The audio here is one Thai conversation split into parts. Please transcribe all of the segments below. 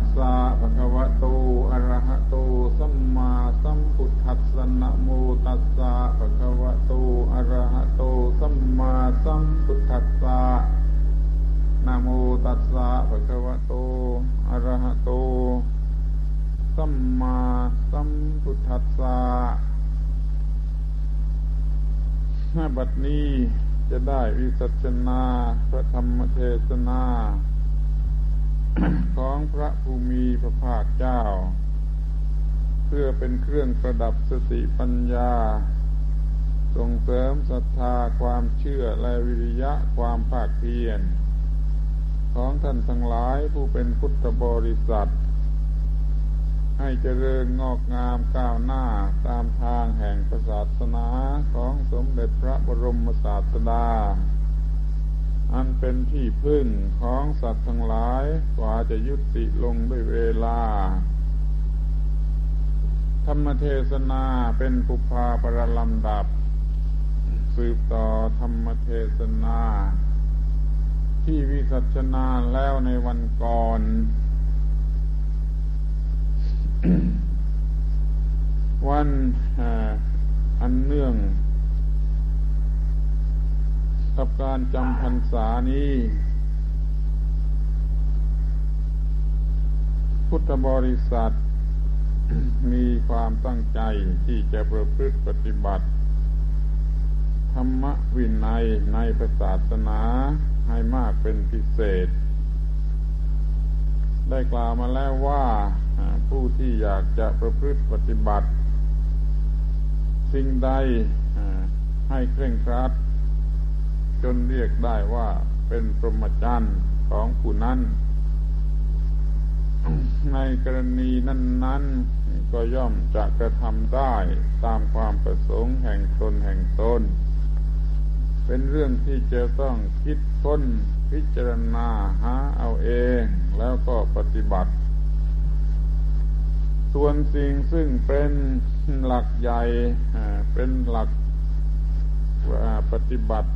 สสะภะคะวะโตอะระหะโตสัมมาสัมพุทธัสสะนะโมตัสสะภะคะวะโตอะระหะโตสัมมาสัมพุทธัสสะนะโมตัสสะภะคะวะโตอะระหะโตสัมมาสัมพุทธัสสะบัดนี้จะได้วิสัชนาพระธรรมเทศนา ของพระภูมิพระภาคเจ้า เพื่อเป็นเครื่องประดับสติปัญญา ส่งเสริมศรัทธาความเชื่อและวิริยะความภาคเพียรของท่านทั้งหลายผู้เป็นพุทธบริษัท ให้เจริญงอกงามก้าวหน้าตามทางแห่งศาสนาของสมเด็จพระบรมศาสดา อันเป็นที่พึ่งของสัตว์ทั้งหลายกว่าจะยุติลงด้วยเวลา ธรรมเทศนาเป็นปุพาปรลำดับ สืบต่อธรรมเทศนา ที่วิสัชนาแล้วในวันก่อน วันอันเนื่อง การจำพรรษานี้ พุทธบริษัท มีความตั้งใจที่จะประพฤติปฏิบัติ ธรรมวินัยในศาสนาให้มากเป็นพิเศษ ได้กล่าวมาแล้วว่าผู้ที่อยากจะประพฤติปฏิบัติ สิ่งใดให้เคร่งครัด จนเรียกได้ว่าเป็นพรหมจรรย์ของผู้นั้น ในกรณีนั้น ๆ ก็ย่อมจะกระทำได้ตามความประสงค์แห่งตนแห่งตน เป็นเรื่องที่จะต้องคิดค้นพิจารณาหาเอาเองแล้วก็ปฏิบัติ ส่วนสิ่งซึ่งเป็นหลักใหญ่เป็นหลักปฏิบัติ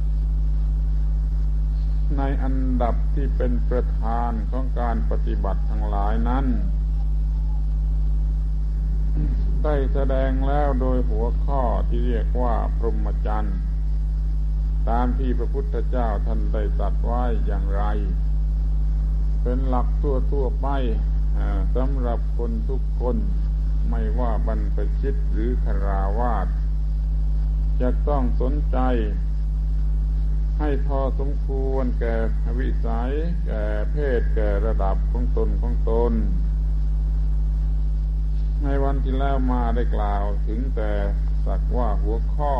ในอันดับที่เป็นประธานของการปฏิบัติทั้งหลายนั้น ได้แสดงแล้วโดยหัวข้อที่เรียกว่าพรหมจรรย์ตามที่พระพุทธเจ้าท่านได้ตรัสไว้อย่างไร เป็นหลักทั่วทั่วไปสำหรับคนทุกคนไม่ว่าบรรพชิตหรือคราวาสจะต้องสนใจ ให้พอสมควรแก่วิสัย แก่เพศแก่ระดับของตนของตน ในวันที่แล้วมาได้กล่าวถึงแต่สักว่าหัวข้อ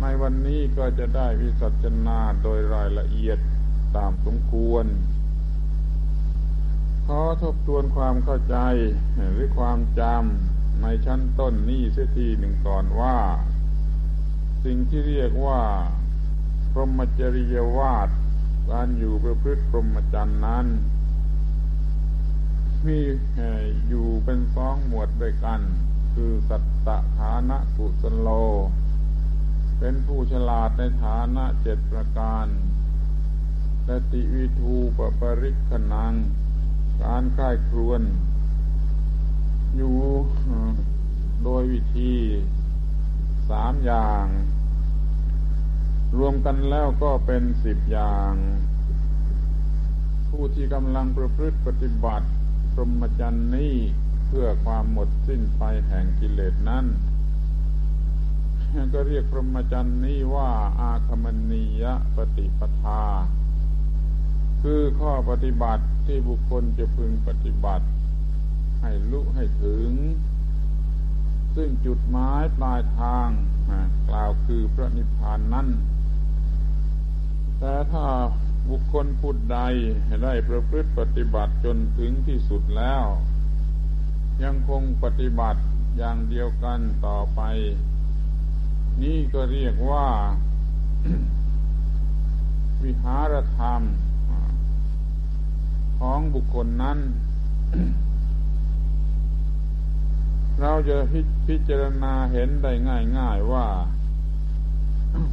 ในวันนี้ก็จะได้วิสัชนาโดยรายละเอียดตามสมควร ขอทบทวนความเข้าใจหรือความจำในชั้นต้นนี้เสียทีหนึ่งก่อนว่า สิ่งที่เรียกว่า พรหมจริยวาดการอยู่ประพฤติพรหมจรรย์นั้น มีอยู่เป็นสองหมวดด้วยกัน คือสัตตฐานะกุสโล เป็นผู้ฉลาดในฐานะเจ็ดประการและติวิทูปปริขนัง การค่ายครวน อยู่โดยวิธีสามอย่าง รวมกันแล้วก็เป็นสิบอย่าง ผู้ที่กำลังประพฤติปฏิบัติพรหมจรรย์นี้เพื่อความหมดสิ้นไปแห่งกิเลสนั้นก็เรียกพรหมจรรย์นี้ว่าอาคมณียปฏิปทา คือข้อปฏิบัติที่บุคคลจะพึงปฏิบัติ ให้ลุให้ถึง ซึ่งจุดหมายปลายทางกล่าวคือพระนิพพานนั้น แต่ถ้าบุคคลผู้ใดได้ประพฤติปฏิบัติจนถึงที่สุดแล้ว ยังคงปฏิบัติอย่างเดียวกันต่อไป นี่ก็เรียกว่า วิหารธรรม ของบุคคลนั้น เราจะพิจารณาเห็นได้ง่าย ๆว่า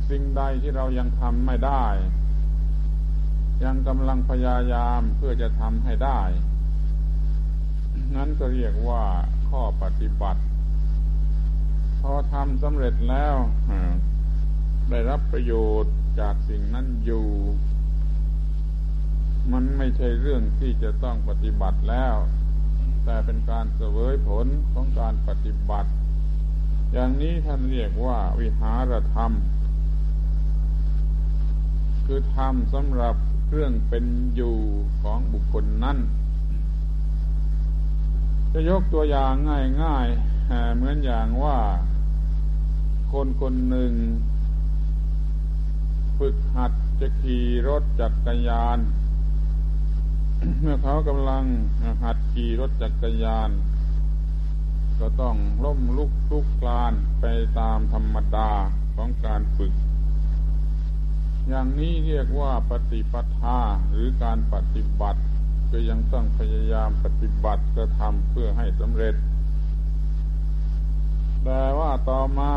สิ่งใดที่เรายังทำไม่ได้ ยังกำลังพยายามเพื่อจะทำให้ได้ นั้นก็เรียกว่าข้อปฏิบัติ พอทำสำเร็จแล้วได้รับประโยชน์จากสิ่งนั้นอยู่ มันไม่ใช่เรื่องที่จะต้องปฏิบัติแล้ว แต่เป็นการเสวยผลของการปฏิบัติ อย่างนี้ท่านเรียกว่าวิหารธรรม คือธรรมสำหรับเครื่องเป็นอยู่ของบุคคลนั้นจะยกตัวอย่างง่ายๆเหมือนอย่างว่า คนคนหนึ่ง ฝึกหัดจะขี่รถจักรยาน เมื่อเขากำลังหัดขี่รถจักรยาน ก็ต้องล้มลุกลุกคลานไปตามธรรมดาของการฝึก อย่างนี้เรียกว่าปฏิปทาหรือการปฏิบัติ ก็ยังต้องพยายามปฏิบัติกระทำเพื่อให้สำเร็จ แต่ว่าต่อมา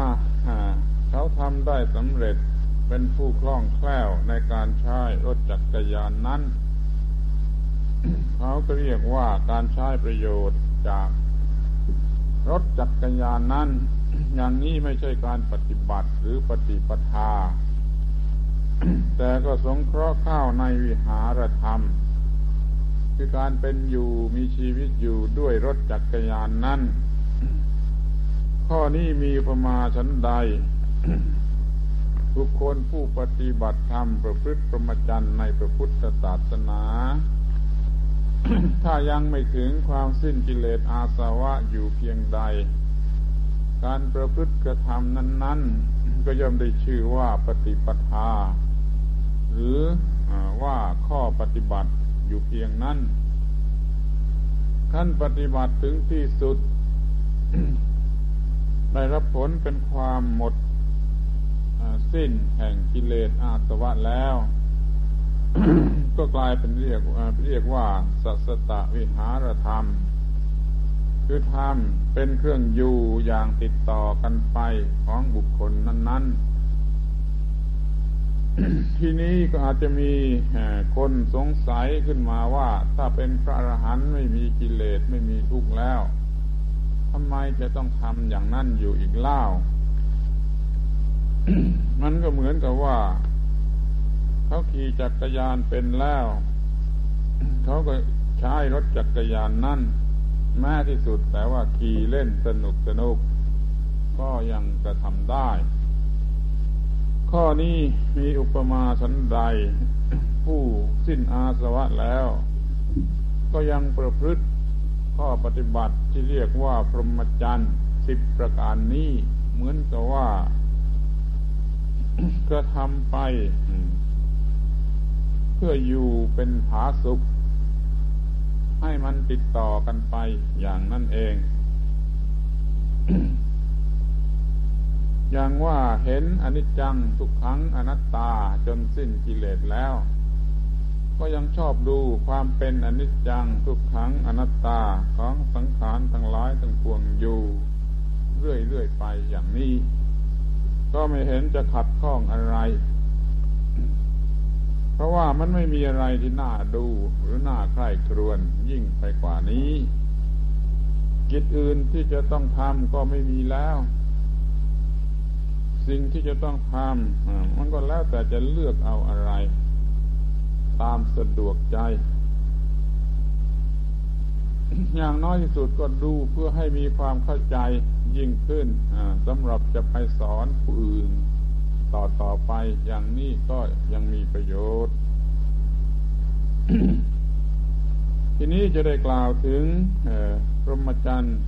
เขาทำได้สำเร็จเป็นผู้คล่องแคล่วในการใช้รถจักรยานนั้น เขาก็เรียกว่าการใช้ประโยชน์จากรถจักรยานนั้น อย่างนี้ไม่ใช่การปฏิบัติหรือปฏิปทา แต่ก็สงเคราะห์เข้าในวิหารธรรม คือการเป็นอยู่มีชีวิตอยู่ด้วยรถจักรยานนั้นข้อนี้มีประมาชันใด บุคคลผู้ปฏิบัติธรรมประพฤติประมจันในพระพุทธศาสนา ถ้ายังไม่ถึงความสิ้นกิเลสอาสวะอยู่เพียงใด การประพฤติกระทำนั้น ๆ ก็ย่อมได้ชื่อว่าปฏิปทา หรืออว่าข้อปฏิบัติอยู่เพียงนั้นขั้นปฏิบัติถึงที่สุด ได้รับผลเป็นความหมดสิ้นแห่งกิเลสอาสวะแล้ว ก็กลายเป็นเรียกเรียกว่า สัสตะวิหารธรรม คือธรรมเป็นเครื่องอยู่อย่างติดต่อกันไปของบุคคลนั้น ๆ ที่นี้ก็อาจจะมีคนสงสัยขึ้นมาว่า ถ้าเป็นพระอรหันต์ไม่มีกิเลสไม่มีทุกข์แล้วทำไมจะต้องทำอย่างนั้นอยู่อีกเล่า มันก็เหมือนกับว่า เขาขี่จักรยานเป็นแล้ว เขาก็ใช้รถจักรยานนั่นแม้ที่สุดแต่ว่าขี่เล่นสนุกสนุก ก็ยังกระทำได้ ข้อนี้มีอุปมาสันใด ผู้สิ้นอาสวะแล้ว ก็ยังประพฤติข้อปฏิบัติที่เรียกว่าพรหมจรรย์สิบประการนี้เหมือนกับว่ากระทำไป เพื่ออยู่เป็นผาสุข ให้มันติดต่อกันไปอย่างนั่นเอง อย่างว่าเห็นอนิจจังทุกขังอนัตตาจนสิ้นกิเลสแล้ว ก็ยังชอบดูความเป็นอนิจจังทุกขังอนัตตาของสังขารทั้งหลายทั้งปวงอยู่ เรื่อยๆไปอย่างนี้ ก็ไม่เห็นจะขัดข้องอะไร เพราะว่ามันไม่มีอะไรที่น่าดูหรือน่าใคร่ครวญยิ่งไปกว่านี้ กิจอื่นที่จะต้องทำก็ไม่มีแล้ว สิ่งที่จะต้องทำมันก็แล้วแต่จะเลือกเอาอะไร ตามสะดวกใจ อย่างน้อยที่สุดก็ดูเพื่อให้มีความเข้าใจยิ่งขึ้นสำหรับจะไปสอนผู้อื่น ต่อต่อไปอย่างนี้ก็ยังมีประโยชน์ ทีนี้จะได้กล่าวถึงพรหมจรรย์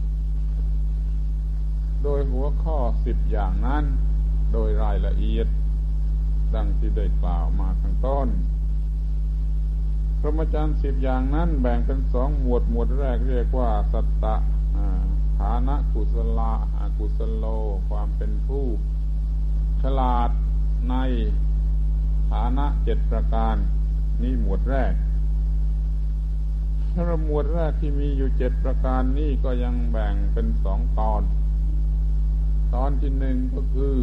โดยหัวข้อสิบอย่างนั้น โดยรายละเอียด ดังที่ได้กล่าวมาข้างต้นพระมจรรย์สิบอย่างนั้นแบ่งเป็นสองหมวดหมวดแรกเรียกว่า สัตตะฐานะกุศลาอากุศโล ความเป็นผู้ฉลาดในฐานะเจ็ดประการ นี่หมวดแรกถ้าหมวดแรกที่มีอยู่เจ็ดประการนี้ก็ยังแบ่งเป็นสองตอน ตอนที่หนึ่งก็คือ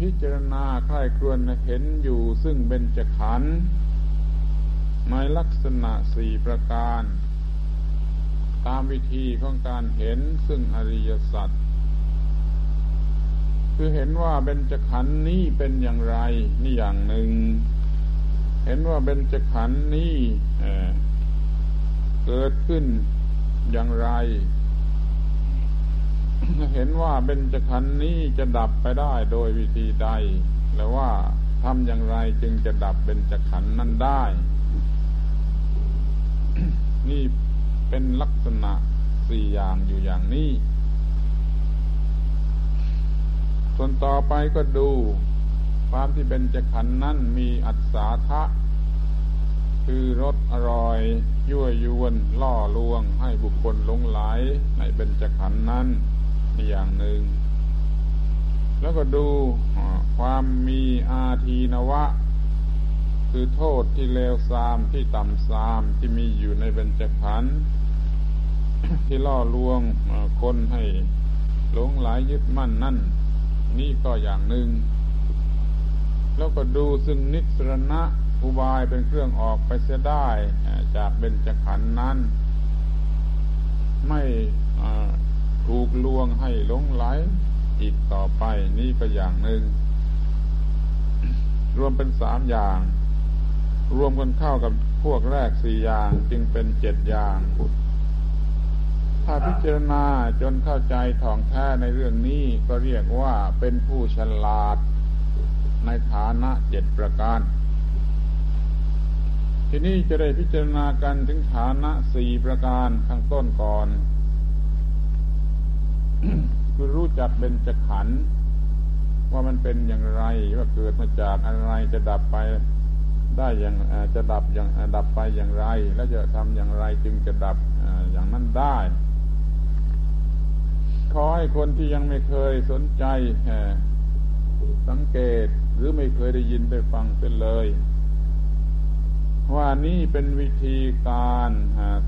พิจารณาใคร่ครวญเห็นอยู่ซึ่งเบญจขันธ์ในลักษณะสี่ประการ ตามวิธีของการเห็นซึ่งอริยสัจคือเห็นว่าเบญจขันธ์นี้เป็นอย่างไรนี่อย่างหนึ่ง เห็นว่าเบญจขันธ์นี้เกิดขึ้นอย่างไร เห็นว่าเบญจขันธ์นี้จะดับไปได้โดยวิธีใด แล้วว่าทำอย่างไรจึงจะดับเบญจขันธ์นั้นได้ นี่เป็นลักษณะสี่อย่างอยู่อย่างนี้ ส่วนต่อไปก็ดู ความที่เป็นจขันนั้นมีอัศาทะคือรสอร่อย ยั่วยวนล่อลวงให้บุคคลหลงไหลในเป็นจขันนั้น อย่างหนึ่ง แล้วก็ดูความมีอาทีนวะ คือโทษที่เลวทรามที่ต่ำทรามที่มีอยู่ในเบญจขันธ์ที่ล่อลวงคนให้หลงหลายยึดมั่นนั่น นี่ก็อย่างหนึ่ง แล้วก็ดูซึ่งนิสรณะอุบายเป็นเครื่องออกไปเสียได้จากเบญจขันธ์นั้น ไม่ ถูกลวงให้หลงไหลอีกต่อไปนี่ก็อย่างหนึ่ง รวมเป็นสามอย่าง รวมกันเข้ากับพวกแรกสี่อย่างจึงเป็นเจ็ดอย่าง ถ้าพิจารณาจนเข้าใจท่องแท้ในเรื่องนี้ก็เรียกว่าเป็นผู้ฉลาดในฐานะเจ็ดประการ ทีนี้จะได้พิจารณากันถึงฐานะสี่ประการข้างต้นก่อน คือรู้จักเป็นจักขันว่ามันเป็นอย่างไรว่าเกิดมาจากอะไรจะดับไปได้อย่างจะดับอย่างดับไปอย่างไร และจะทำอย่างไรจึงจะดับอย่างนั้นได้ขอให้คนที่ยังไม่เคยสนใจสังเกตหรือไม่เคยได้ยินได้ฟังเป็นเลย ว่านี่เป็นวิธีการ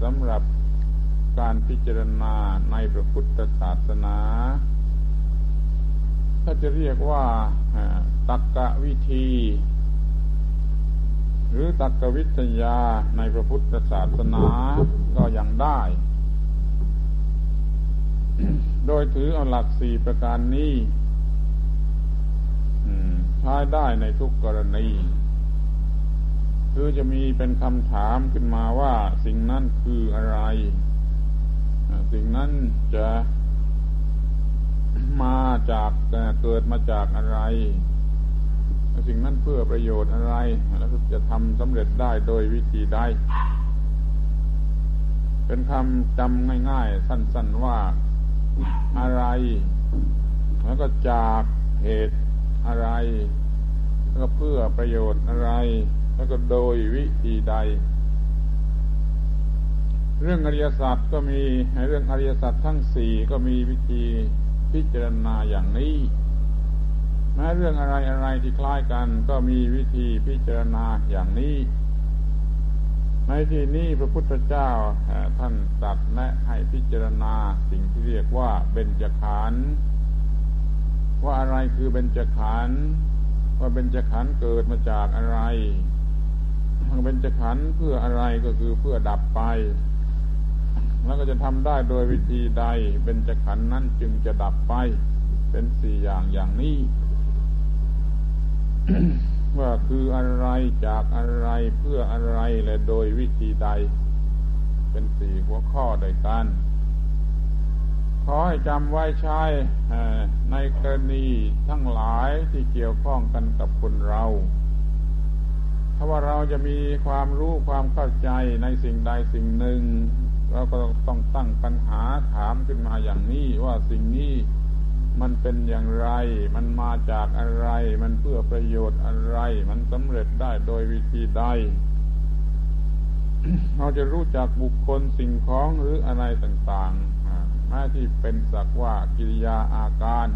สำหรับ การพิจารณาในพระพุทธศาสนา ถ้าจะเรียกว่าตักกะวิธี หรือตักกวิทยาในพระพุทธศาสนาก็ยังได้ โดยถือเอาหลักสี่ประการนี้ใช้ได้ในทุกกรณีคือจะมีเป็นคำถามขึ้นมาว่าสิ่งนั้นคืออะไร สิ่งนั้นจะมาจากเกิดมาจากอะไร สิ่งนั้นเพื่อประโยชน์อะไร แล้วจะทำสำเร็จได้โดยวิธีใดเป็นคำจำง่าย ๆ สั้น ๆว่าอะไร แล้วก็จากเหตุอะไร แล้วก็เพื่อประโยชน์อะไร แล้วก็โดยวิธีใด เรื่องอริยสัจก็มีเรื่องอริยสัจทั้งสี่ก็มีวิธีพิจารณาอย่างนี้แม้เรื่องอะไรอะไรที่คล้ายกันก็มีวิธีพิจารณาอย่างนี้ ในที่นี้พระพุทธเจ้าท่านตัดแนะให้พิจารณาสิ่งที่เรียกว่าเบญจขันธ์ว่าอะไรคือเบญจขันธ์ว่าเบญจขันธ์เกิดมาจากอะไรเบญจขันธ์เพื่ออะไรก็คือเพื่อดับไป แล้วก็จะทำได้โดยวิธีใดเบญจขันนั้นจึงจะดับไป เป็นสี่อย่างอย่างนี้ ว่าคืออะไรจากอะไรเพื่ออะไรและโดยวิธีใด เป็นสี่หัวข้อใดกัน ขอให้จำไว้ใช้ในกรณีทั้งหลายที่เกี่ยวข้องกันกับคนเราถ้าว่าเราจะมีความรู้ความเข้าใจในสิ่งใดสิ่งหนึ่ง เราก็ต้องตั้งปัญหาถามขึ้นมาอย่างนี้ว่าสิ่งนี้มันเป็นอย่างไร มันมาจากอะไร มันเพื่อประโยชน์อะไร มันสำเร็จได้โดยวิธีใด เราจะรู้จักบุคคลสิ่งของหรืออะไรต่างๆแม้ที่เป็นสักว่ากิริยาอาการ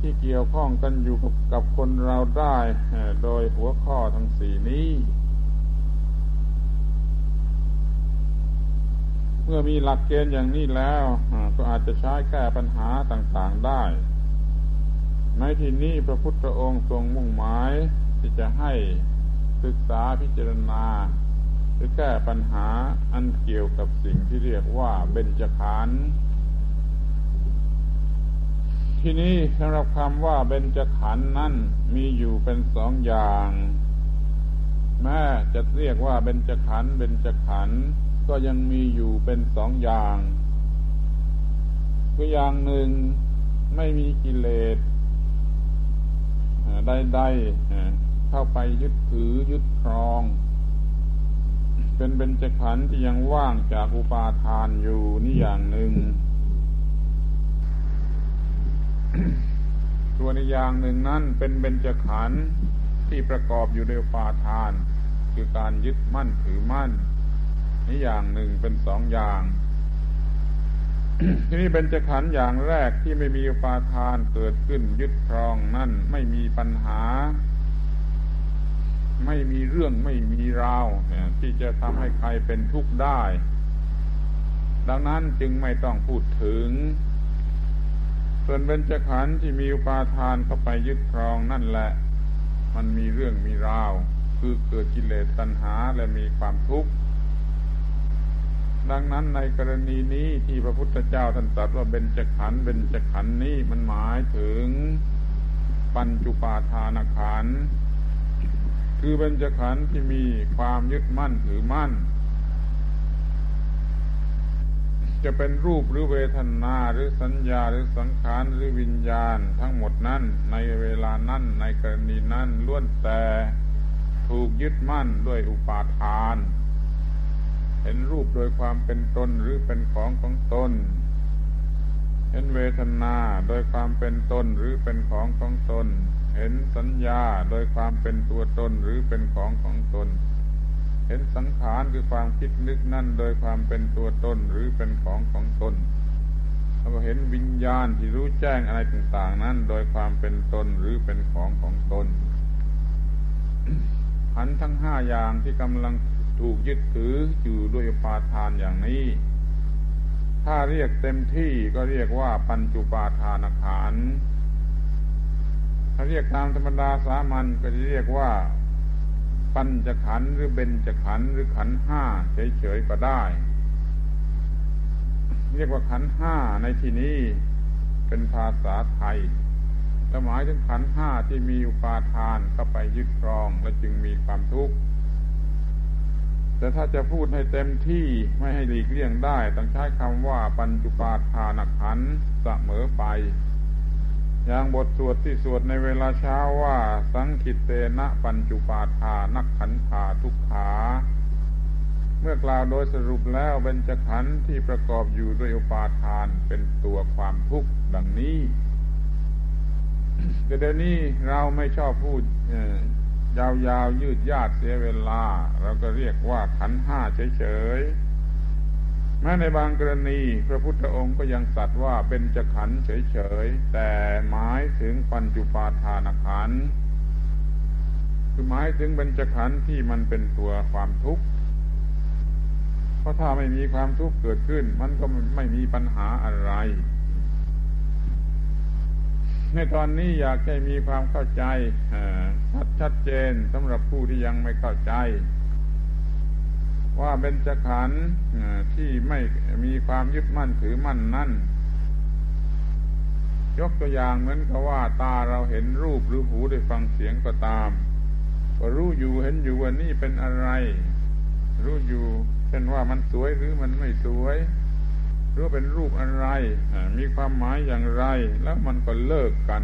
ที่เกี่ยวข้องกันอยู่กับกับคนเราได้ โดยหัวข้อทั้งสี่นี้ เมื่อมีหลักเกณฑ์อย่างนี้แล้วก็อาจจะใช้แก้ปัญหาต่างๆได้ ในที่นี้พระพุทธองค์ทรงมุ่งหมาย ที่จะให้ศึกษาพิจารณา หรือแก้ปัญหาอันเกี่ยวกับสิ่งที่เรียกว่าเบญจขันธ์ที่นี้สำหรับคำว่าเบญจขันธ์นั้นมีอยู่เป็นสองอย่าง แม้จะเรียกว่าเบญจขันธ์เบญจขันธ์ ก็ยังมีอยู่เป็นสองอย่างคืออย่างหนึ่งไม่มีกิเลสใดๆเข้าไปยึดถือยึดครอง เป็นเบญจขันธ์ที่ยังว่างจากอุปาทานอยู่นี่อย่างหนึ่งตัวในอย่างหนึ่งนั้นเป็นเบญจขันธ์ที่ประกอบอยู่ด้วยอุปาทาน คือการยึดมั่นถือมั่น นี่อย่างหนึ่งเป็นสองอย่างทีนี้เป็นจขันอย่างแรกที่ไม่มีอุปาทานเกิดขึ้นยึดครองนั่นไม่มีปัญหา ไม่มีเรื่องไม่มีราวที่จะทำให้ใครเป็นทุกข์ได้ ดังนั้นจึงไม่ต้องพูดถึง ส่วนเป็นจขันที่มีอุปาทานเข้าไปยึดครองนั่นแหละ มันมีเรื่องมีราว คือเกิดกิเลสตัณหาและมีความทุกข์ ดังนั้นในกรณีนี้ที่พระพุทธเจ้าท่านตรัสว่าเบญจขันธ์เบญจขันธ์นี้มันหมายถึงปัญจุปาทานขันธ์คือเบญจขันธ์ที่มีความยึดมั่นถือมั่น จะเป็นรูปหรือเวทนาหรือสัญญาหรือสังขารหรือวิญญาณ ทั้งหมดนั้นในเวลานั้นในกรณีนั้นล้วนแต่ถูกยึดมั่นด้วยอุปาทาน เห็นรูปโดยความเป็นตนหรือเป็นของของตน เห็นเวทนาโดยความเป็นตนหรือเป็นของของตน เห็นสัญญาโดยความเป็นตัวตนหรือเป็นของของตน เห็นสังขารคือความคิดนึกนั่นโดยความเป็นตัวตนหรือเป็นของของตนแล้วก็เห็นวิญญาณที่รู้แจ้งอะไรต่าง ๆ นั้นโดยความเป็นตนหรือเป็นของของตนขันทั้งห้าอย่างที่กำลัง ถูกยึดถืออยู่ด้วยปาทานอย่างนี้ ถ้าเรียกเต็มที่ก็เรียกว่าปัญจุปาทานขันถ้าเรียกตามธรรมดาสามัญก็จะเรียกว่า ปัญจขันหรือเบญจขันหรือขันห้าเฉยๆก็ได้ เรียกว่าขันห้าในที่นี้เป็นภาษาไทยหมายถึงขันห้าที่มีอุปาทานเข้าไปยึดครองและจึงมีความทุกข์ แต่ถ้าจะพูดให้เต็มที่ไม่ให้หลีกเลี่ยงได้ ต้องใช้คำว่าปัญจุปาทานักขันเสมอไป อย่างบทสวดที่สวดในเวลาเช้าว่า สังคิตเตนะปัญจุปาทานักขันธาทุกขา เมื่อกล่าวโดยสรุปแล้วเป็นจขันที่ประกอบอยู่ด้วยอุปาทานเป็นตัวความทุกข์ดังนี้แต่เดี๋ยวนี้เราไม่ชอบพูด ยาวๆยืดยาดเสียเวลา เราก็เรียกว่าขันห้าเฉยๆแม้ในบางกรณี พระพุทธองค์ก็ยังสัตว์ว่าเป็นจะขันเฉยๆ แต่หมายถึงปัญจุปาทานขันคือหมายถึงเป็นจะขันที่มันเป็นตัวความทุกข์ เพราะถ้าไม่มีความทุกข์เกิดขึ้น มันก็ไม่มีปัญหาอะไร ในตอนนี้อยากให้มีความเข้าใจชัดชัดเจนสำหรับผู้ที่ยังไม่เข้าใจ ว่าเป็นจขันธ์ที่ไม่มีความยึดมั่นถือมั่นนั่นยกตัวอย่างเหมือนกับว่าตาเราเห็นรูปหรือหูได้ฟังเสียงก็ตามก็รู้อยู่เห็นอยู่ว่านี่เป็นอะไร รู้อยู่เช่นว่ามันสวยหรือมันไม่สวย รู้เป็นรูปอะไรมีความหมายอย่างไร แล้วมันก็เลิกกัน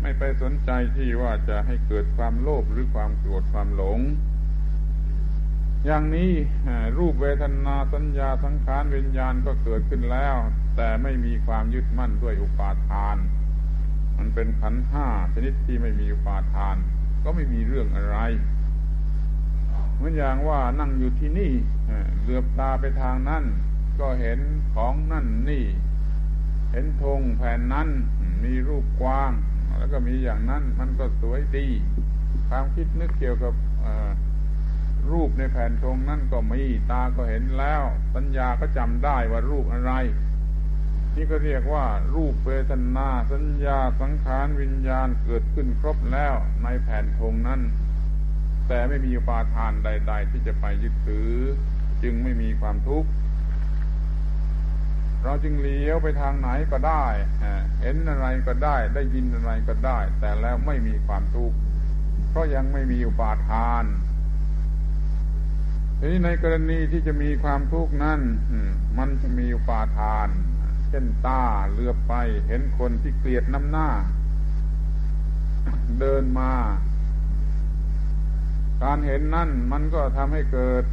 ไม่ไปสนใจที่ว่าจะให้เกิดความโลภหรือความโกรธความหลง อย่างนี้รูปเวทนาสัญญาสังขารวิญญาณก็เกิดขึ้นแล้ว แต่ไม่มีความยึดมั่นด้วยอุปาทาน มันเป็นขันห้าชนิดที่ไม่มีอุปาทาน ก็ไม่มีเรื่องอะไรเหมือนอย่างว่านั่งอยู่ที่นี่เหลือบตาไปทางนั้น ก็เห็นของนั่นนี่ เห็นธงแผ่นนั้น มีรูปกว้าง แล้วก็มีอย่างนั้นมันก็สวยดี ความคิดนึกเกี่ยวกับรูปในแผ่นธงนั่นก็มีตาก็เห็นแล้วสัญญาก็จำได้ว่ารูปอะไร นี่ก็เรียกว่า รูปเวทนา สัญญาสังขารวิญญาณเกิดขึ้นครบแล้วในแผ่นธงนั้น แต่ไม่มีปาทานใด ๆ ที่จะไปยึดถือ จึงไม่มีความทุกข์ เราจึงเลี้ยวไปทางไหนก็ได้เห็นอะไรก็ได้ ได้ยินอะไรก็ได้ แต่แล้วไม่มีความทุกข์เพราะยังไม่มีอุปาทานทีนี้ในกรณีที่จะมีความทุกข์นั้นมันจะมีอุปาทาน เช่นตาเลือไปเห็นคนที่เกลียดน้ำหน้า เดินมา การเห็นนั่นมันก็ทำให้เกิด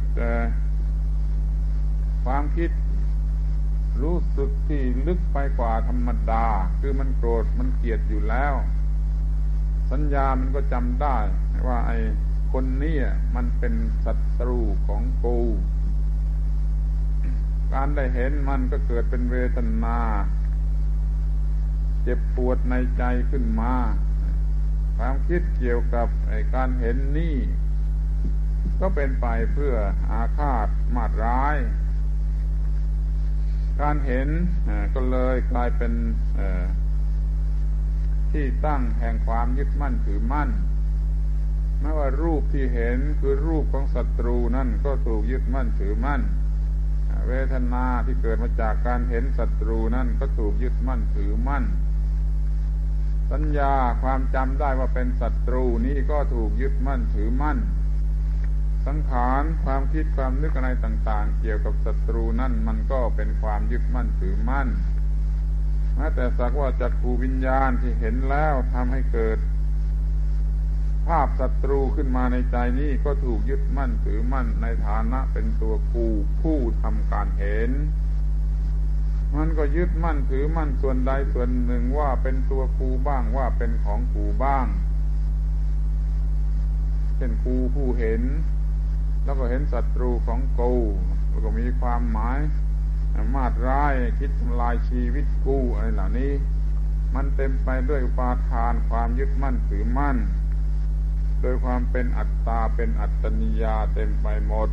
ความคิด รู้สึกที่ลึกไปกว่าธรรมดา คือมันโกรธมันเกลียดอยู่แล้ว สัญญามันก็จำได้ ว่าไอ้คนนี้มันเป็นศัตรูของกูการได้เห็นมันก็เกิดเป็นเวทนา เจ็บปวดในใจขึ้นมา ความคิดเกี่ยวกับไอ้การเห็นนี่ ก็เป็นไปเพื่ออาฆาตมาดร้าย การเห็นก็เลยกลายเป็นที่ตั้งแห่งความยึดมั่นถือมั่นไม่ว่ารูปที่เห็นคือรูปของศัตรูนั่นก็ถูกยึดมั่นถือมั่น เวทนาที่เกิดมาจากการเห็นศัตรูนั่นก็ถูกยึดมั่นถือมั่น สัญญาความจำได้ว่าเป็นศัตรูนี้ก็ถูกยึดมั่นถือมั่น สังขารความคิดความนึกอะไรต่าง ๆ เกี่ยวกับศัตรูนั่นมันก็เป็นความยึดมั่นถือมั่นแม้แต่สักว่าจักขูวิญญาณที่เห็นแล้วทำให้เกิด ภาพศัตรูขึ้นมาในใจนี้ก็ถูกยึดมั่นถือมั่นในฐานะเป็นตัวกูผู้ทำการเห็น มันก็ยึดมั่นถือมั่นส่วนใดส่วนหนึ่งว่าเป็นตัวกูบ้างว่าเป็นของกูบ้างเช่นกูผู้เห็น แล้วก็เห็นศัตรูของกูแล้วก็มีความหมาย มาดร้ายคิดทำลายชีวิตกูอะไรเหล่านี้ มันเต็มไปด้วยปาทานความยึดมั่นถือมั่น โดยความเป็นอัตตาเป็นอัตตนิยาเต็มไปหมด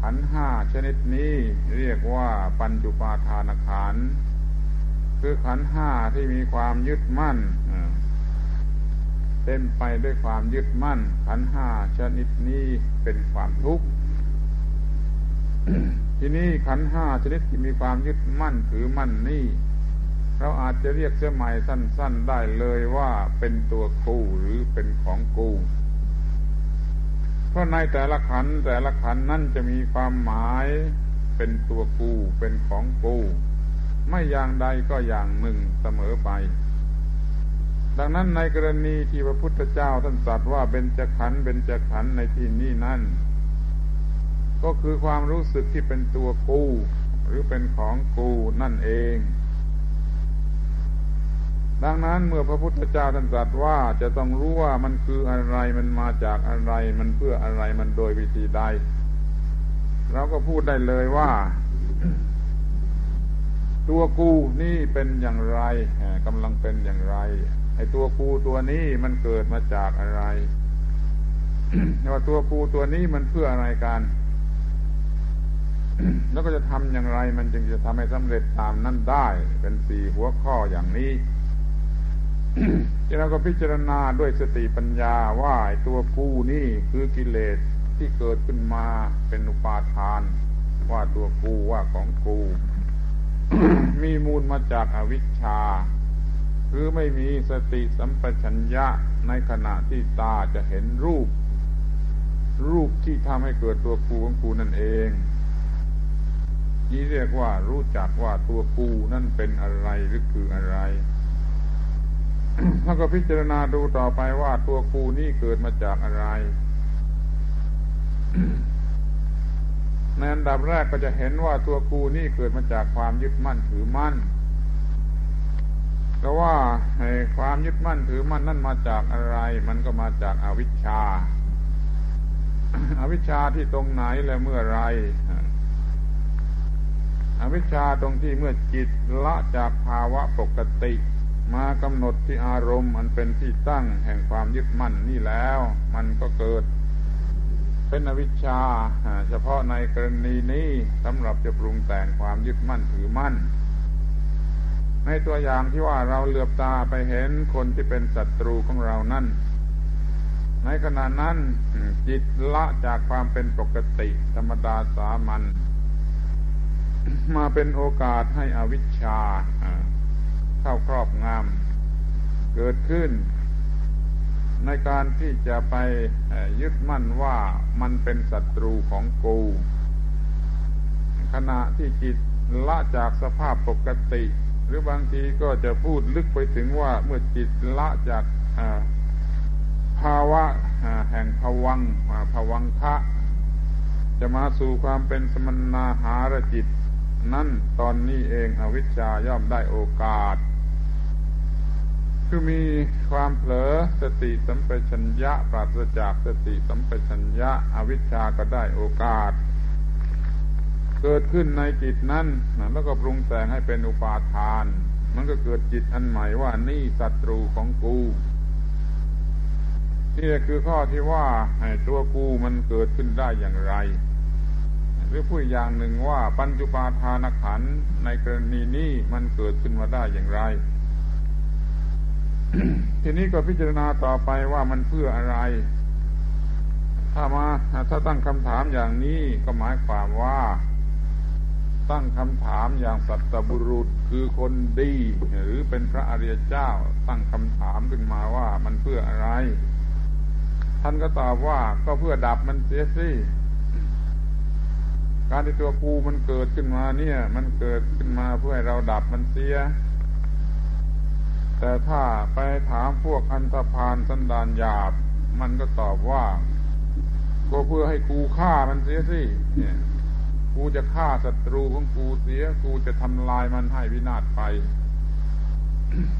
ขันห้าชนิดนี้เรียกว่าปัญจุปาทานขันคือขันห้าที่มีความยึดมั่น เต็มไปด้วยความยึดมั่น ขันห้าชนิดนี้เป็นความทุกข์ที่นี้ขันห้าชนิดที่มีความยึดมั่นถือมั่นนี่เราอาจจะเรียกเสื้อใหม่สั้น ๆ ได้เลยว่าเป็นตัวกูหรือเป็นของกูเพราะในแต่ละขันแต่ละขันนั่นจะมีความหมายเป็นตัวกูเป็นของกู ไม่อย่างใดก็อย่างหนึ่งเสมอไป ดังนั้นในกรณีที่พระพุทธเจ้าท่านตรัสว่าเป็นจะขันเป็นจะขันในที่นี้นั่นก็คือความรู้สึกที่เป็นตัวกูหรือเป็นของกูนั่นเอง ดังนั้นเมื่อพระพุทธเจ้าท่านตรัสว่าจะต้องรู้ว่ามันคืออะไรมันมาจากอะไรมันเพื่ออะไรมันโดยวิธีใดเราก็พูดได้เลยว่า ตัวกูนี่เป็นอย่างไรกำลังเป็นอย่างไร อ้ตัวกูตัวนี้มันเกิดมาจากอะไรว่าตัวกูตัวนี้มันเพื่ออะไรกันแล้วก็จะทำอย่างไร มันจึงจะทำให้สำเร็จตามนั้นได้ เป็นสี่หัวข้ออย่างนี้ที่เราก็พิจารณาด้วยสติปัญญาว่าตัวกูนี่คือกิเลสที่เกิดขึ้นมาเป็นอุปาทาน ว่าตัวกูว่าของกู มีมูลมาจากอาวิชชา คือไม่มีสติสัมปชัญญะในขณะที่ตาจะเห็นรูป รูปที่ทำให้เกิดตัวกูของกูนั่นเอง นี่เรียกว่ารู้จักว่าตัวกูนั่นเป็นอะไรหรือคืออะไรแล้วก็พิจารณาดูต่อไปว่าตัวกูนี่เกิดมาจากอะไร ในอันดับแรกก็จะเห็นว่าตัวกูนี่เกิดมาจากความยึดมั่นถือมั่น เพราะว่าความยึดมั่นถือมั่นนั่นมาจากอะไร มันก็มาจากอาวิชชาอาวิชชาที่ตรงไหนและเมื่อไรอวิชชาตรงที่เมื่อจิตละจากภาวะปกติ มากำหนดที่อารมณ์อันเป็นที่ตั้งแห่งความยึดมั่นนี่แล้ว มันก็เกิด เป็นอวิชชา เฉพาะในกรณีนี้สำหรับจะปรุงแต่งความยึดมั่นถือมั่น ในตัวอย่างที่ว่าเราเหลือบตาไปเห็นคนที่เป็นศัตรูของเรานั่น ในขณะนั้นจิตละจากความเป็นปกติธรรมดาสามัญมาเป็นโอกาสให้อวิชชาเข้าครอบงำเกิดขึ้น ในการที่จะไปยึดมั่นว่ามันเป็นศัตรูของกู ขณะที่จิตละจากสภาพปกติ รือบางทีก็จะพูดลึกไปถึงว่าเมื่อจิตละจากภาวะแห่งภวังภวังคะ จะมาสู่ความเป็นสมณาหารจิต นั่นตอนนี้เองอวิชชาย่อมได้โอกาส คือมีความเผลอสติสัมปชัญญะ ปราศจากสติสัมปชัญญะ อวิชชาก็ได้โอกาส เกิดขึ้นในจิตนั้นแล้วก็ปรุงแต่งให้เป็นอุปาทาน มันก็เกิดจิตอันใหม่ว่านี่ศัตรูของกูนี่คือข้อที่ว่าตัวกูมันเกิดขึ้นได้อย่างไร หรือพูดอย่างหนึ่งว่าปัญจุปาทานขันในกรณีนี้มันเกิดขึ้นมาได้อย่างไร ทีนี้ก็พิจารณาต่อไปว่ามันเพื่ออะไร ถ้ามาถ้าตั้งคำถามอย่างนี้ก็หมายความว่า ตั้งคำถามอย่างสัตบุรุษคือคนดี หรือเป็นพระอริยเจ้าตั้งคำถามขึ้นมาว่ามันเพื่ออะไร ท่านก็ตอบว่าก็เพื่อดับมันเสียสิการที่ตัวกูมันเกิดขึ้นมาเนี่ย มันเกิดขึ้นมาเพื่อให้เราดับมันเสีย แต่ถ้าไปถามพวกอันธพาลสันดานหยาบ มันก็ตอบว่า ก็เพื่อให้กูฆ่ามันเสียสิเนี่ย กูจะฆ่าศัตรูของกูเสีย กูจะทำลายมันให้วินาศไป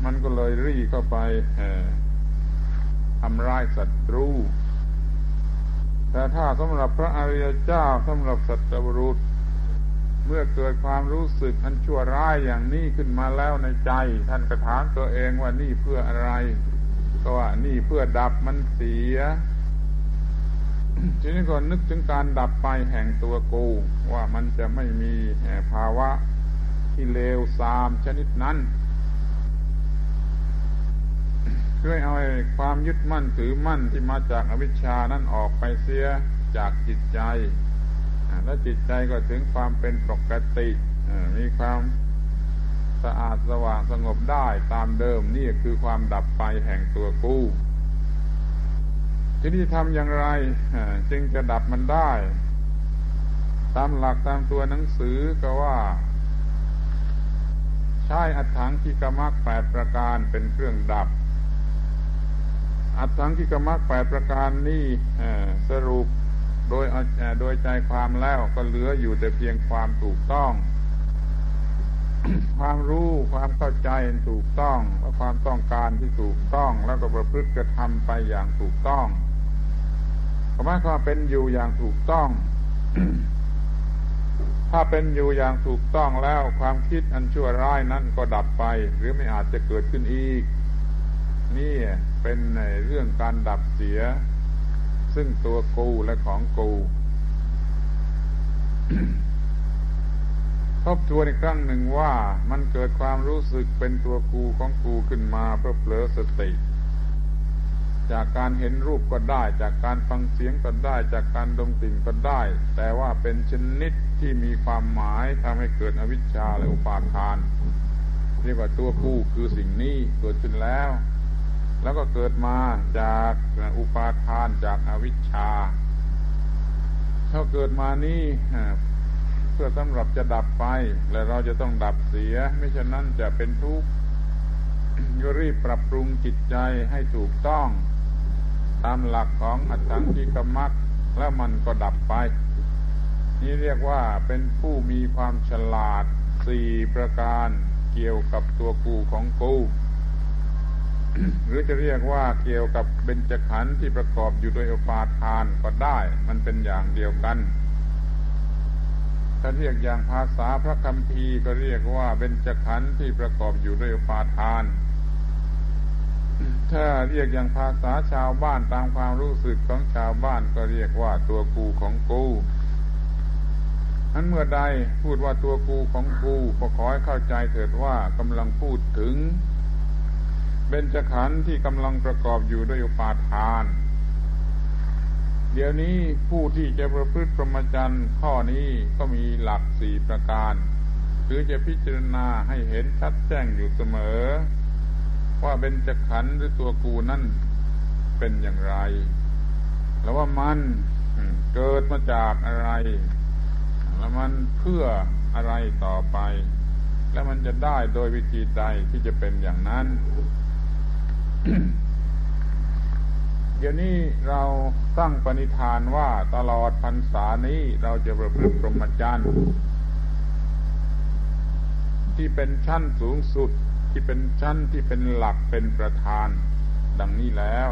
มันก็เลยรีเข้าไปทำร้ายศัตรู แต่ถ้าสำหรับพระอริยเจ้าสำหรับสัตวรุษ เมื่อเกิดความรู้สึกอันชั่วร้ายอย่างนี้ขึ้นมาแล้วในใจ ท่านกระถามตัวเองว่านี่เพื่ออะไร ก็ว่านี่เพื่อดับมันเสีย ทีนี้ก็นึกถึงการดับไปแห่งตัวกู ว่ามันจะไม่มีภาวะที่เลวทรามชนิดนั้นช่วยเอาความยึดมั่นถือมั่นที่มาจากอวิชชานั้นออกไปเสียจากจิตใจ และจิตใจก็ถึงความเป็นปกติมีความสะอาดสว่างสงบได้ตามเดิมนี่คือความดับไปแห่งตัวกู้ ที่นี่ทำอย่างไรจึงจะดับมันได้ ตามหลักตามตัวหนังสือก็ว่า ใช้อัถังกิกมักแปดประการเป็นเครื่องดับ อัตถังกิกมักแปดประการนี้สรุปโดยโดยใจความแล้วก็เหลืออยู่แต่เพียงความถูกต้อง ความรู้ความเข้าใจถูกต้องและความต้องการที่ถูกต้อง แล้วก็ประพฤติกระทำไปอย่างถูกต้อง หมายความเป็นอยู่อย่างถูกต้อง ถ้าเป็นอยู่อย่างถูกต้องแล้วความคิดอันชั่วร้ายนั้นก็ดับไป หรือไม่อาจจะเกิดขึ้นอีก นี่เป็นในเรื่องการดับเสีย ซึ่งตัวกูและของกูทบทวนอีกครั้งหนึ่งว่ามันเกิดความรู้สึกเป็นตัวกูของกูขึ้นมาเพื่อเผลอสติ จากการเห็นรูปก็ได้ จากการฟังเสียงก็ได้ จากการดมกลิ่นก็ได้ แต่ว่าเป็นชนิดที่มีความหมายทำให้เกิดอวิชชาและอุปาทานเรียกว่าตัวกู้คือสิ่งนี้เกิดขึ้นแล้ว แล้วก็เกิดมาจากอุปาทานจากอวิชชาถ้าเกิดมานี้เพื่อสำหรับจะดับไป และเราจะต้องดับเสีย ไม่ฉะนั้นจะเป็นทุกข์ก็รีบปรับปรุงจิตใจให้ถูกต้อง ตามหลักของอัตถังกิกมักแล้วมันก็ดับไป นี่เรียกว่าเป็นผู้มีความฉลาดสี่ประการเกี่ยวกับตัวกูของกูหรือจะเรียกว่าเกี่ยวกับเบญจขันธ์ที่ประกอบอยู่โดยอุปาทานก็ได้ มันเป็นอย่างเดียวกัน ถ้าเรียกอย่างภาษาพระคัมภีร์ก็เรียกว่าเบญจขันธ์ที่ประกอบอยู่ด้วยอุปาทาน ถ้าเรียกอย่างภาษาชาวบ้านตามความรู้สึกของชาวบ้านก็เรียกว่าตัวกูของกูนั้นเมื่อใดพูดว่าตัวกูของกูก็ขอให้เข้าใจเถิดว่ากำลังพูดถึงเบญจขันธ์ที่กำลังประกอบอยู่ด้วยอุปาทาน เดี๋ยวนี้ผู้ที่จะประพฤติพรหมจรรย์ข้อนี้ก็มีหลักสี่ประการ หรือจะพิจารณาให้เห็นชัดแจ้งอยู่เสมอ ว่าเป็นจักขันหรือตัวกูนั่นเป็นอย่างไร แล้วว่ามันเกิดมาจากอะไร แล้วมันเพื่ออะไรต่อไป แล้วมันจะได้โดยวิธีใดที่จะเป็นอย่างนั้น เดี๋ยวนี้เราตั้งปณิธานว่าตลอดพรรษานี้เราจะประพฤติพรหมจรรย์ที่เป็นชั้นสูงสุด ที่เป็นชั้นที่เป็นหลักเป็นประธาน ดังนี้แล้ว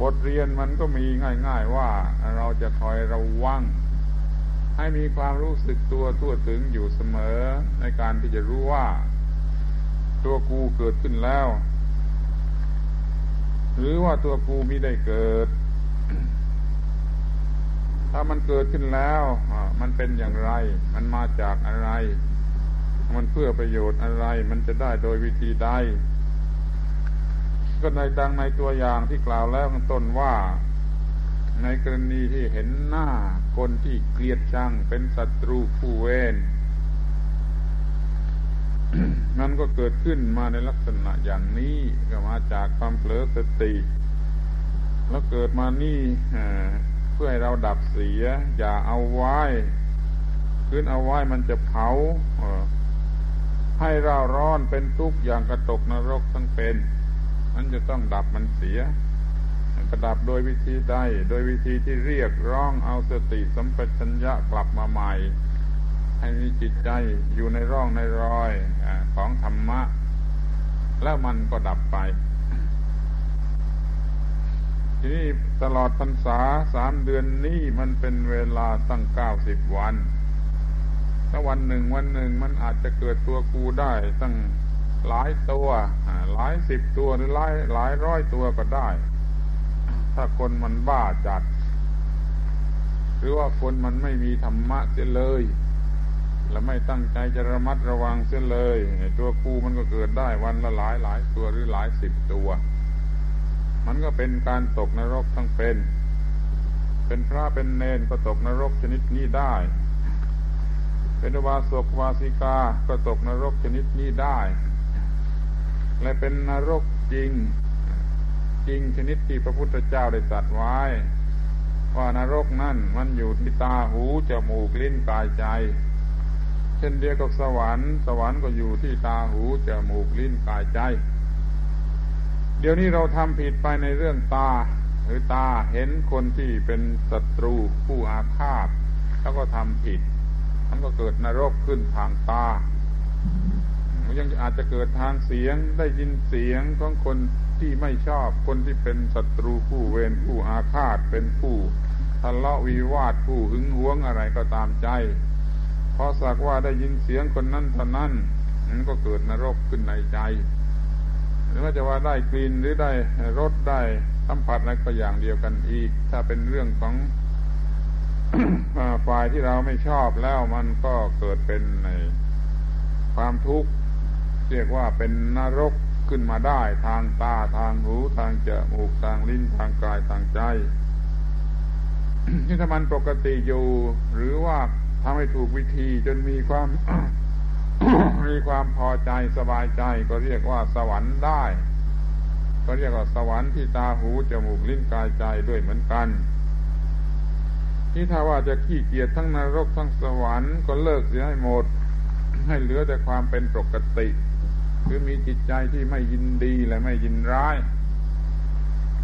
บทเรียนมันก็มีง่าย ๆว่าเราจะคอยระวัง ให้มีความรู้สึกตัวทั่วถึงอยู่เสมอในการที่จะรู้ว่า ตัวกูเกิดขึ้นแล้ว หรือว่าตัวกูมิได้เกิด ถ้ามันเกิดขึ้นแล้ว มันเป็นอย่างไร มันมาจากอะไร มันเพื่อประโยชน์อะไร มันจะได้โดยวิธีใด ก็ในดังในตัวอย่างที่กล่าวแล้วข้างต้นว่า ในกรณีที่เห็นหน้าคนที่เกลียดชังเป็นศัตรูผู้เวรมันก็เกิดขึ้นมาในลักษณะอย่างนี้ก็มาจากความเผลอสติ แล้วเกิดมานี่เพื่อให้เราดับเสีย อย่าเอาไว้ ขึ้นเอาไว้มันจะเผา ให้เราร้อนเป็นทุกข์อย่างกระตกนรกทั้งเป็นมันจะต้องดับมันเสียกระดับโดยวิธีใด โดยวิธีที่เรียกร้องเอาสติสัมปชัญญะกลับมาใหม่ ให้มีจิตใจอยู่ในร่องในรอยของธรรมะ แล้วมันก็ดับไป ทีนี้ตลอดพรรษาสามเดือนนี้มันเป็นเวลาตั้งเก้าสิบวัน ถ้าวันหนึ่งวันหนึ่งมันอาจจะเกิดตัวกูได้ตั้งหลายตัวหลายสิบตัวหรือหลายหลายร้อยตัวก็ได้ ถ้าคนมันบ้าจัด หรือว่าคนมันไม่มีธรรมะเสียเลย และไม่ตั้งใจจะระมัดระวังเสียเลยตัวกูมันก็เกิดได้วันละหลายหลายตัวหรือหลายสิบตัว มันก็เป็นการตกนรกทั้งเป็น เป็นพระเป็นเนนก็ตกนรกชนิดนี้ได้ เป็นวาสกวาสิกา ก็ตกนรกชนิดนี้ได้ และเป็นนรกจริง จริงชนิดที่พระพุทธเจ้าได้ตรัสไว้ ว่านรกนั่นมันอยู่ที่ตาหูจมูกลิ้นกายใจ เช่นเดียวกับสวรรค์ สวรรค์ก็อยู่ที่ตาหูจมูกลิ้นกายใจ เดี๋ยวนี้เราทำผิดไปในเรื่องตา หรือตาเห็นคนที่เป็นศัตรูผู้อาฆาตแล้วก็ทำผิด มันก็เกิดนรกขึ้นทางตายังอาจจะเกิดทางเสียงได้ยินเสียงของคนที่ไม่ชอบคนที่เป็นศัตรูผู้เวรผู้อาฆาตเป็นผู้ทะเลาะวิวาทผู้หึงหวงอะไรก็ตามใจพอสักว่าได้ยินเสียงคนนั้นเท่านั้นมันก็เกิดนรกขึ้นในใจ หรือว่าจะว่าได้กลิ่นหรือได้รสได้สัมผัสอะไรก็อย่างเดียวกันอีก ถ้าเป็นเรื่องของ ฝ่ายที่เราไม่ชอบแล้วมันก็เกิดเป็นในความทุกข์เรียกว่าเป็นนรกขึ้นมาได้ทางตาทางหูทางจมูกทางลิ้นทางกายทางใจที่ถ้ามันปกติอยู่ หรือว่าทำให้ถูกวิธีจนมีความ มีความพอใจสบายใจ ก็เรียกว่าสวรรค์ได้ ก็เรียกว่าสวรรค์ที่ตาหูจมูกลิ้นกายใจด้วยเหมือนกัน ที่ถ้าว่าจะขี้เกียจทั้งนรกทั้งสวรรค์ก็เลิกเสียให้หมด ให้เหลือแต่ความเป็นปกติ คือมีจิตใจที่ไม่ยินดีและไม่ยินร้าย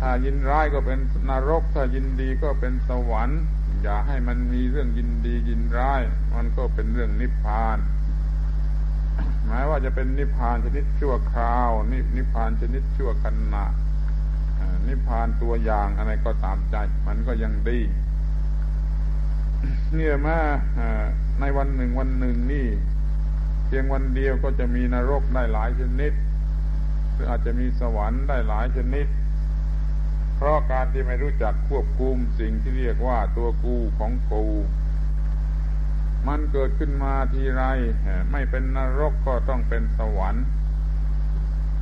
ถ้ายินร้ายก็เป็นนรก ถ้ายินดีก็เป็นสวรรค์ อย่าให้มันมีเรื่องยินดียินร้าย มันก็เป็นเรื่องนิพพาน หมายว่าจะเป็นนิพพานชนิดชั่วคราว นิพพานชนิดชั่วขณะนิพพานตัวอย่างอะไรก็ตามใจ มันก็ยังดี เนี่ยมาในวันหนึ่งวันหนึ่งนี่ เพียงวันเดียวก็จะมีนรกได้หลายชนิด หรืออาจจะมีสวรรค์ได้หลายชนิด เพราะการที่ไม่รู้จักควบคุมสิ่งที่เรียกว่าตัวกูของกูมันเกิดขึ้นมาทีไรไม่เป็นนรกก็ต้องเป็นสวรรค์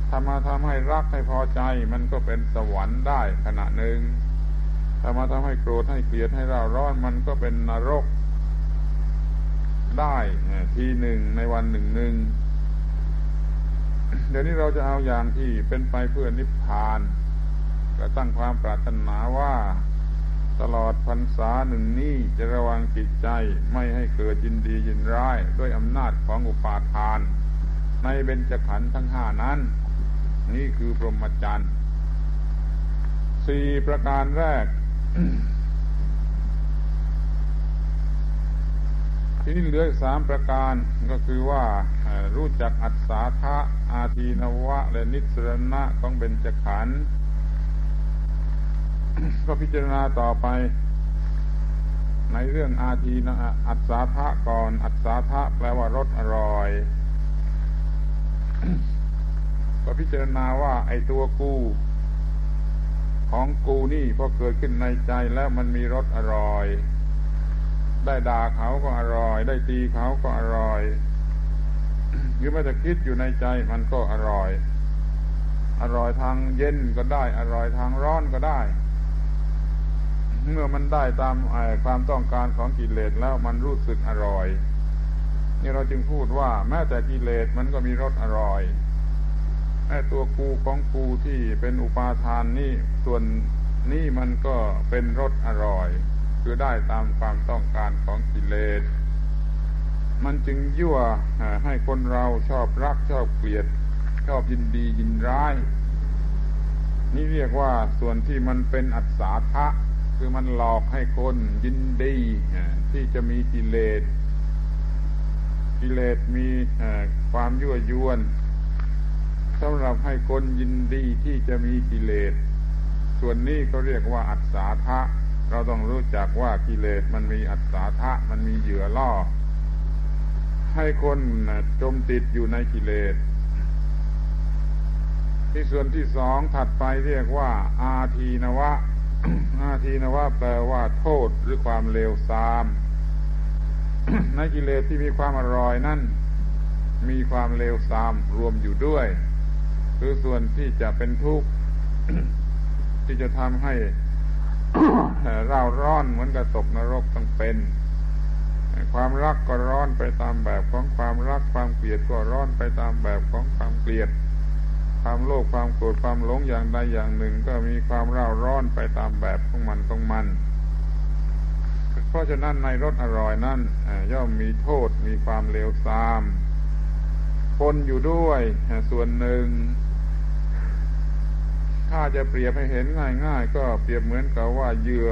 ทำมาทำให้รักให้พอใจ มันก็เป็นสวรรค์ได้ขณะหนึ่ง ถ้ามาทำให้โกรธให้เกลียดให้เราร้อนมันก็เป็นนรกได้ทีหนึ่งในวันหนึ่งหนึ่งเดี๋ยวนี้เราจะเอาอย่างที่เป็นไปเพื่อนิพพาน ก็ตั้งความปรารถนาว่าตลอดพรรษาหนึ่งนี้จะระวังจิตใจไม่ให้เกิดยินดียินร้าย ด้วยอำนาจของอุปาทาน ในเบญจขันธ์ทั้งห้านั้น นี่คือพรหมจรรย์สี่ประการแรก ที่นี่เหลือสามประการก็คือว่ารู้จักอัศาทะอาทีนวะ และนิสรณะของเบญจขันธ์ก็พิจารณาต่อไป ในเรื่องอาทีนะอัศาทะก่อน อัศาทะแปลว่ารสอร่อย ก็พิจารณาว่าไอตัวกู ของกูนี่พอเกิดขึ้นในใจแล้วมันมีรสอร่อย ได้ด่าเขาก็อร่อย ได้ตีเขาก็อร่อย หรือแม้แต่คิดอยู่ในใจมันก็อร่อย อร่อยทางเย็นก็ได้ อร่อยทางร้อนก็ได้ เมื่อมันได้ตามความต้องการของกิเลสแล้วมันรู้สึกอร่อย นี่เราจึงพูดว่าแม้แต่กิเลสมันก็มีรสอร่อย แม้ตัวกูของกูที่เป็นอุปาทานนี่ส่วนนี่มันก็เป็นรสอร่อย คือได้ตามความต้องการของกิเลส มันจึงยั่วให้คนเราชอบรักชอบเกลียด ชอบยินดียินร้าย นี่เรียกว่าส่วนที่มันเป็นอัศาทะคือมันหลอกให้คนยินดีที่จะมีกิเลส กิเลสมีความยั่วยวน สำหรับให้คนยินดีที่จะมีกิเลส ส่วนนี้ก็เรียกว่าอัศาทะ เราต้องรู้จักว่ากิเลสมันมีอัศาทะ มันมีเหยื่อล่อ ให้คนจมติดอยู่ในกิเลส ที่ส่วนที่สองถัดไปเรียกว่า อาทีนวะ อาทีนว่าแปลว่าโทษหรือความเลวทราม ในกิเลสที่มีความอร่อยนั่นมีความเลวทรามรวมอยู่ด้วย คือส่วนที่จะเป็นทุกข์ที่จะทำให้เราร้อนเหมือนกับตกนรกต้องเป็น ความรักก็ร้อนไปตามแบบของความรักความเกลียดก็ร้อนไปตามแบบของความเกลียด ความโลภความโกรธความหลงอย่างใดอย่างหนึ่ง ก็มีความเร่าร้อนไปตามแบบของมันของมัน เพราะฉะนั้นในรสอร่อยนั้นย่อมมีโทษมีความเลวทรามปนอยู่ด้วยส่วนหนึ่ง ถ้าจะเปรียบให้เห็นง่าย ๆ ก็เปรียบเหมือนกับว่าเหยื่อ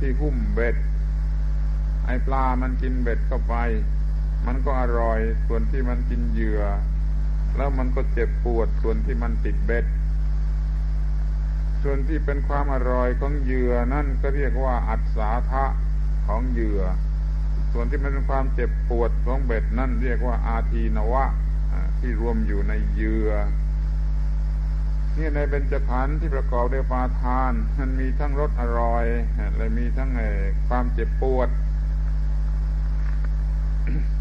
ที่หุ้มเบ็ด ไอปลามันกินเบ็ดเข้าไป มันก็อร่อยส่วนที่มันกินเหยื่อ แล้วมันก็เจ็บปวดส่วนที่มันติดเบ็ด ส่วนที่เป็นความอร่อยของเหยื่อนั่นก็เรียกว่าอัศาทะของเหยื่อ ส่วนที่มันเป็นความเจ็บปวดของเบ็ดนั่นเรียกว่าอาทีนวะที่รวมอยู่ในเหยื่อ นี่ในเบญจขันธ์ที่ประกอบด้วยปาทาน มันมีทั้งรสอร่อยและมีทั้งความเจ็บปวด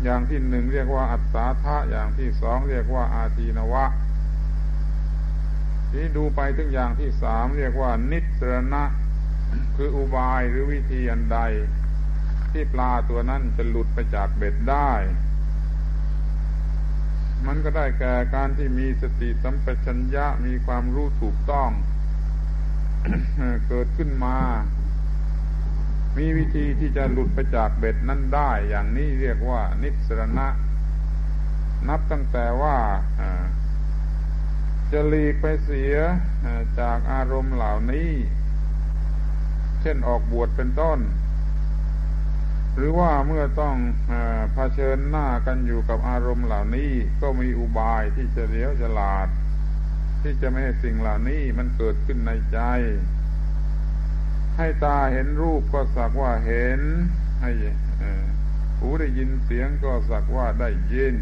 อย่างที่หนึ่งเรียกว่าอัตตาทะอย่างที่สองเรียกว่าอาทีนวะที่ดูไปถึงอย่างที่สามเรียกว่า นิสรณะ คืออุบายหรือวิธีอันใด ที่ปลาตัวนั้นจะหลุดไปจากเบ็ดได้ มันก็ได้แก่การที่มีสติสัมปชัญญะมีความรู้ถูกต้อง เกิดขึ้นมา มีวิธีที่จะหลุดไปจากเบ็ดนั้นได้ อย่างนี้เรียกว่านิสรณะ นับตั้งแต่ว่าจะหลีกไปเสียจากอารมณ์เหล่านี้ เช่นออกบวชเป็นต้น หรือว่าเมื่อต้องอเผชิญหน้ากันอยู่กับอารมณ์เหล่านี้ก็มีอุบายที่จะเลี้ยวฉลาด ที่จะไม่ให้สิ่งเหล่านี้มันเกิดขึ้นในใจ ให้ตาเห็นรูปก็สักว่าเห็น ให้หูได้ยินเสียงก็สักว่าได้ยิน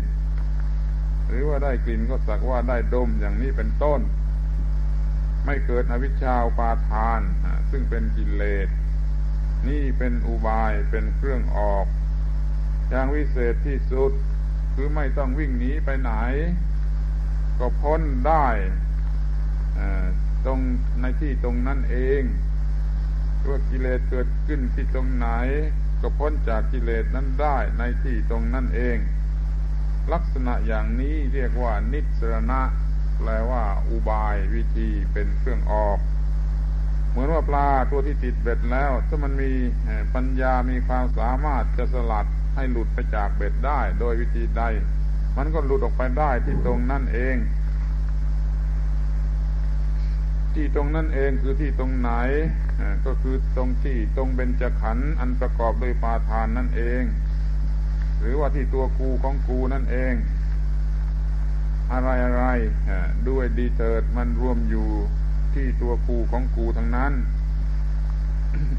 หรือว่าได้กลิ่นก็สักว่าได้ดมอย่างนี้เป็นต้น ไม่เกิดอวิชชาปาทาน ซึ่งเป็นกิเลส นี่เป็นอุบายเป็นเครื่องออก อย่างวิเศษที่สุด คือไม่ต้องวิ่งหนีไปไหน ก็พ้นได้ตรงในที่ตรงนั้นเองคว่ากิเลสเกิดขึ้นที่ตรงไหน ก็พ้นจากกิเลสนั้นได้ในที่ตรงนั่นเอง ลักษณะอย่างนี้เรียกว่านิสรณะ แปลว่าอุบายวิธีเป็นเครื่องออก มือนว่าปลาตัวที่ติดเบ็ดแล้ว ถ้ามันมีปัญญามีความสามารถจะสลัดให้หลุดไปจากเบ็ดได้ โดยวิธีใด มันก็หลุดออกไปได้ที่ตรงนั่นเอง ที่ตรงนั่นเองคือที่ตรงไหนก็คือตรงที่ตรงเบญจขันธ์อันประกอบด้วยปาทานนั่นเอง หรือว่าที่ตัวกูของกูนั่นเอง อะไรอะไรด้วยดีเถิดมันรวมอยู่ ที่ตัวกูของกูทั้งนั้น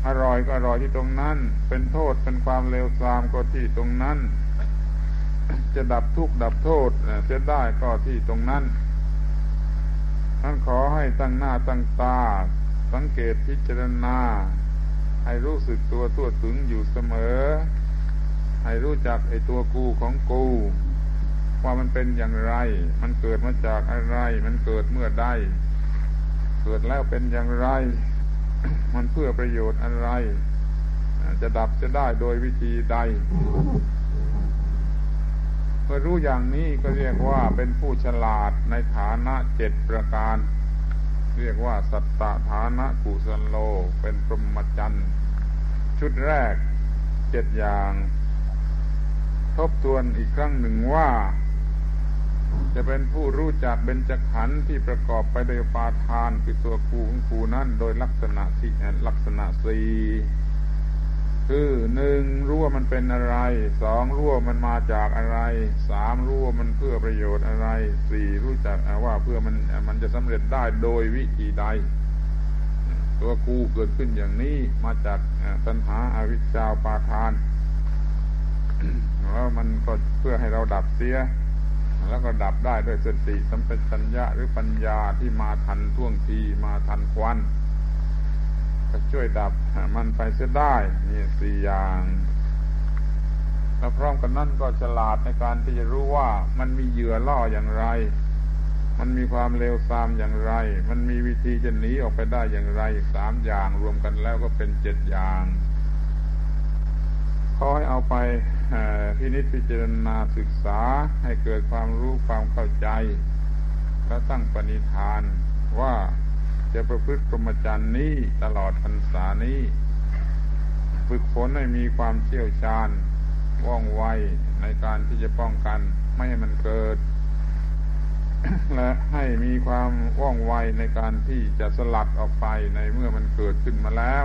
อร่อยก็อร่อยที่ตรงนั้น เป็นโทษเป็นความเลวทรามก็ที่ตรงนั้น จะดับทุกข์ดับโทษจะได้ก็ที่ตรงนั้นท่านขอให้ตั้งหน้าตั้งตา สังเกตพิจารณา ให้รู้สึกตัวตัวถึงอยู่เสมอ ให้รู้จักไอ้ตัวกูของกูว่ามันเป็นอย่างไร มันเกิดมาจากอะไร มันเกิดเมื่อใด กิดแล้วเป็นอย่างไร มันเพื่อประโยชน์อะไร จะดับจะได้โดยวิธีใดเมื่อรู้อย่างนี้ก็เรียกว่าเป็นผู้ฉลาดในฐานะเจ็ดประการ เรียกว่าสัตตฐานะกุสโล เป็นพรหมจรรย์ชุดแรกเจ็ดอย่าง ทบทวนอีกครั้งหนึ่งว่า จะเป็นผู้รู้จักเบญจขันธ์ที่ประกอบไปด้วยปาทานคือตัวกูของกูนั่นโดยลักษณะที่ลักษณะสี่คือหนึ่งรู้ว่ามันเป็นอะไรสองรู้ว่ามันมาจากอะไรสามรู้ว่ามันเพื่อประโยชน์อะไรสี่รู้จักว่าเพื่อมันมันจะสำเร็จได้โดยวิธีใด ตัวกูเกิดขึ้นอย่างนี้มาจากตัณหาอาวิชชาปาทานแล้วมันก็เพื่อให้เราดับเสีย แล้วก็ดับได้ด้วยสติสัมปชัญญะหรือปัญญาที่มาทันท่วงทีมาทันควันก็ช่วยดับมันไปเสียได้นี่สี่อย่างแล้วพร้อมกันนั้นก็ฉลาดในการที่จะรู้ว่ามันมีเหยื่อล่ออย่างไร มันมีความเลวทรามอย่างไร มันมีวิธีจะหนีออกไปได้อย่างไรสามอย่างรวมกันแล้วก็เป็นเจ็ดอย่างขอให้เอาไป พินิจพิจารณาศึกษาให้เกิดความรู้ความเข้าใจ และตั้งปณิธานว่าจะประพฤติกรมจรรย์นี้ตลอดพรรษานี้ฝึกฝนให้มีความเชี่ยวชาญว่องไวในการที่จะป้องกันไม่ให้มันเกิด และให้มีความว่องไวในการที่จะสลัดออกไปในเมื่อมันเกิดขึ้นมาแล้ว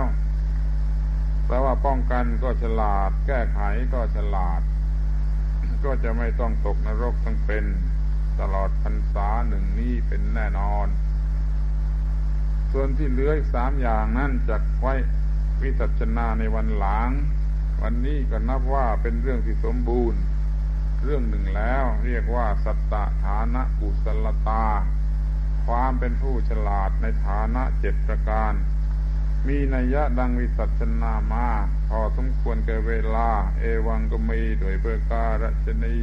แปลว่าป้องกันก็ฉลาด แก้ไขก็ฉลาด ก็จะไม่ต้องตกนรกทั้งเป็นตลอดพรรษาหนึ่งนี้เป็นแน่นอน ส่วนที่เหลืออีกสามอย่างนั่นจะไว้วิจัชนาในวันหลัง วันนี้ก็นับว่าเป็นเรื่องที่สมบูรณ์ เรื่องหนึ่งแล้ว เรียกว่าสัตตฐานะกุศลตา ความเป็นผู้ฉลาดในฐานะเจ็ดประการ มีนัยยะดังวิสัชนามา พอสมควรแก่เวลา เอวังก็มีโดยเบการชนี